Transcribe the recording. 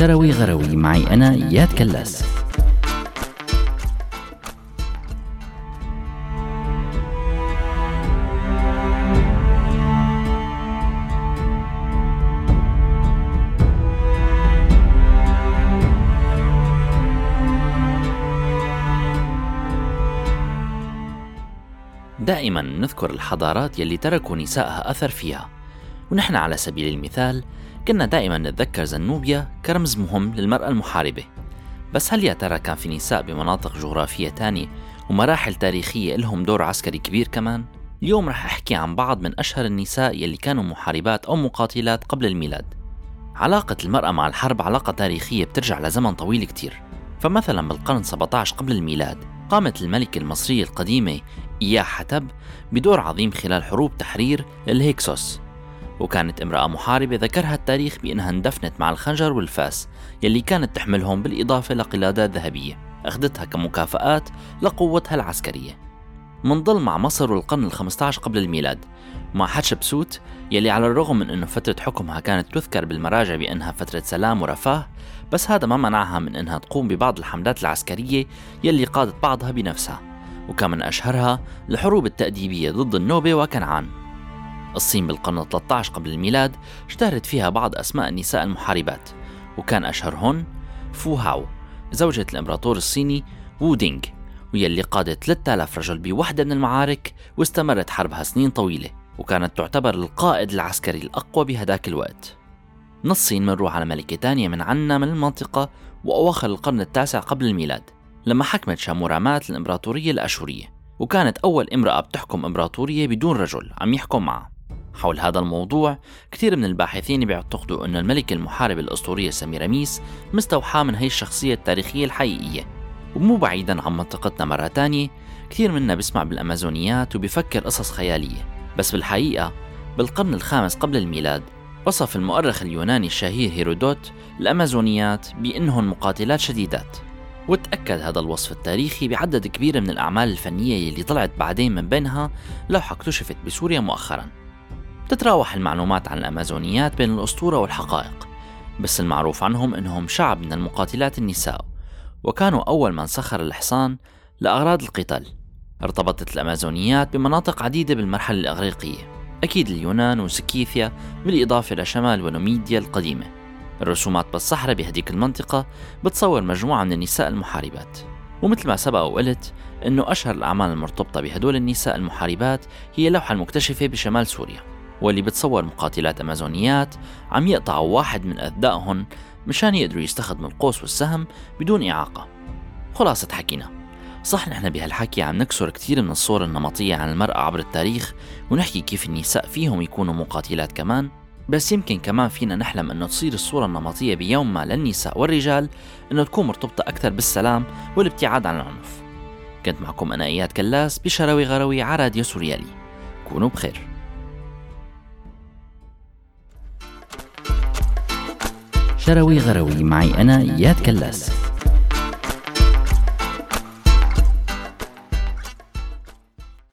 شروي غروي. معي أنا إياد كلاس. دائما نذكر الحضارات يلي تركوا نسائها أثر فيها. ونحن على سبيل المثال كنا دائما نتذكر زنوبيا كرمز مهم للمرأة المحاربة. بس هل يا ترى كان في نساء بمناطق جغرافية تانية ومراحل تاريخية لهم دور عسكري كبير كمان؟ اليوم رح أحكي عن بعض من أشهر النساء يلي كانوا محاربات أو مقاتلات قبل الميلاد. علاقة المرأة مع الحرب علاقة تاريخية بترجع لزمن طويل كتير. فمثلا بالقرن 17 قبل الميلاد قامت الملكة المصرية القديمة إياح حتب بدور عظيم خلال حروب تحرير الهيكسوس. وكانت امرأة محاربة ذكرها التاريخ بأنها اندفنت مع الخنجر والفاس يلي كانت تحملهم بالإضافة لقلادات ذهبية أخذتها كمكافآت لقوتها العسكرية. من ضل مع مصر والقرن ال15 قبل الميلاد مع حتشبسوت يلي على الرغم من أنه فترة حكمها كانت تذكر بالمراجع بأنها فترة سلام ورفاه بس هذا ما منعها من أنها تقوم ببعض الحملات العسكرية يلي قادت بعضها بنفسها وكان من أشهرها الحروب التأديبية ضد النوبة وكنعان. الصين بالقرن 13 قبل الميلاد اشتهرت فيها بعض أسماء النساء المحاربات وكان أشهرهن فو هاو زوجة الإمبراطور الصيني وو دينغ ويلي قادت 3000 رجل بوحدة من المعارك واستمرت حربها سنين طويلة وكانت تعتبر القائد العسكري الأقوى بهداك الوقت. من الصين منروح على ملكة تانية من عنا من المنطقة وأواخر القرن التاسع قبل الميلاد لما حكمت شامورامات الإمبراطورية الأشورية وكانت أول امرأة بتحكم إمبراطورية بدون رجل عم يحكم معها. حول هذا الموضوع كثير من الباحثين بيعتقدوا أن الملكة المحاربة الأسطورية سميراميس مستوحاة من هي الشخصية التاريخية الحقيقية. ومو بعيدا عن منطقتنا مرة تانية كثير منا بيسمع بالأمازونيات وبيفكر قصص خيالية. بس بالحقيقة بالقرن الخامس قبل الميلاد وصف المؤرخ اليوناني الشهير هيرودوت الأمازونيات بأنهن مقاتلات شديدات. وتأكد هذا الوصف التاريخي بعدد كبير من الأعمال الفنية اللي طلعت بعدين من بينها لوحة اكتشفت بسوريا مؤخرا. تتراوح المعلومات عن الأمازونيات بين الأسطورة والحقائق بس المعروف عنهم أنهم شعب من المقاتلات النساء وكانوا أول من سخر الحصان لأغراض القتال. ارتبطت الأمازونيات بمناطق عديدة بالمرحلة الإغريقية أكيد اليونان وسكيثيا بالإضافة لشمال ونوميديا القديمة. الرسومات بالصحراء بهديك المنطقة بتصور مجموعة من النساء المحاربات. ومثل ما سبق وقلت أنه أشهر الأعمال المرتبطة بهدول النساء المحاربات هي اللوحة المكتشفة بشمال سوريا. واللي بتصور مقاتلات أمازونيات عم يقطعوا واحد من أثدائهم مشان يقدروا يستخدموا القوس والسهم بدون إعاقة. خلاصة حكينا. صح نحن بهالحكي عم نكسر كثير من الصور النمطية عن المرأة عبر التاريخ ونحكي كيف النساء فيهم يكونوا مقاتلات كمان بس يمكن كمان فينا نحلم إنه تصير الصورة النمطية بيوم ما للنساء والرجال إنه تكون مرتبطة أكثر بالسلام والابتعاد عن العنف. كنت معكم أنا إياد كلاس بشروي غروي على راديو سوريالي. كونوا بخير. شروي غروي معي أنا إياد كلاس.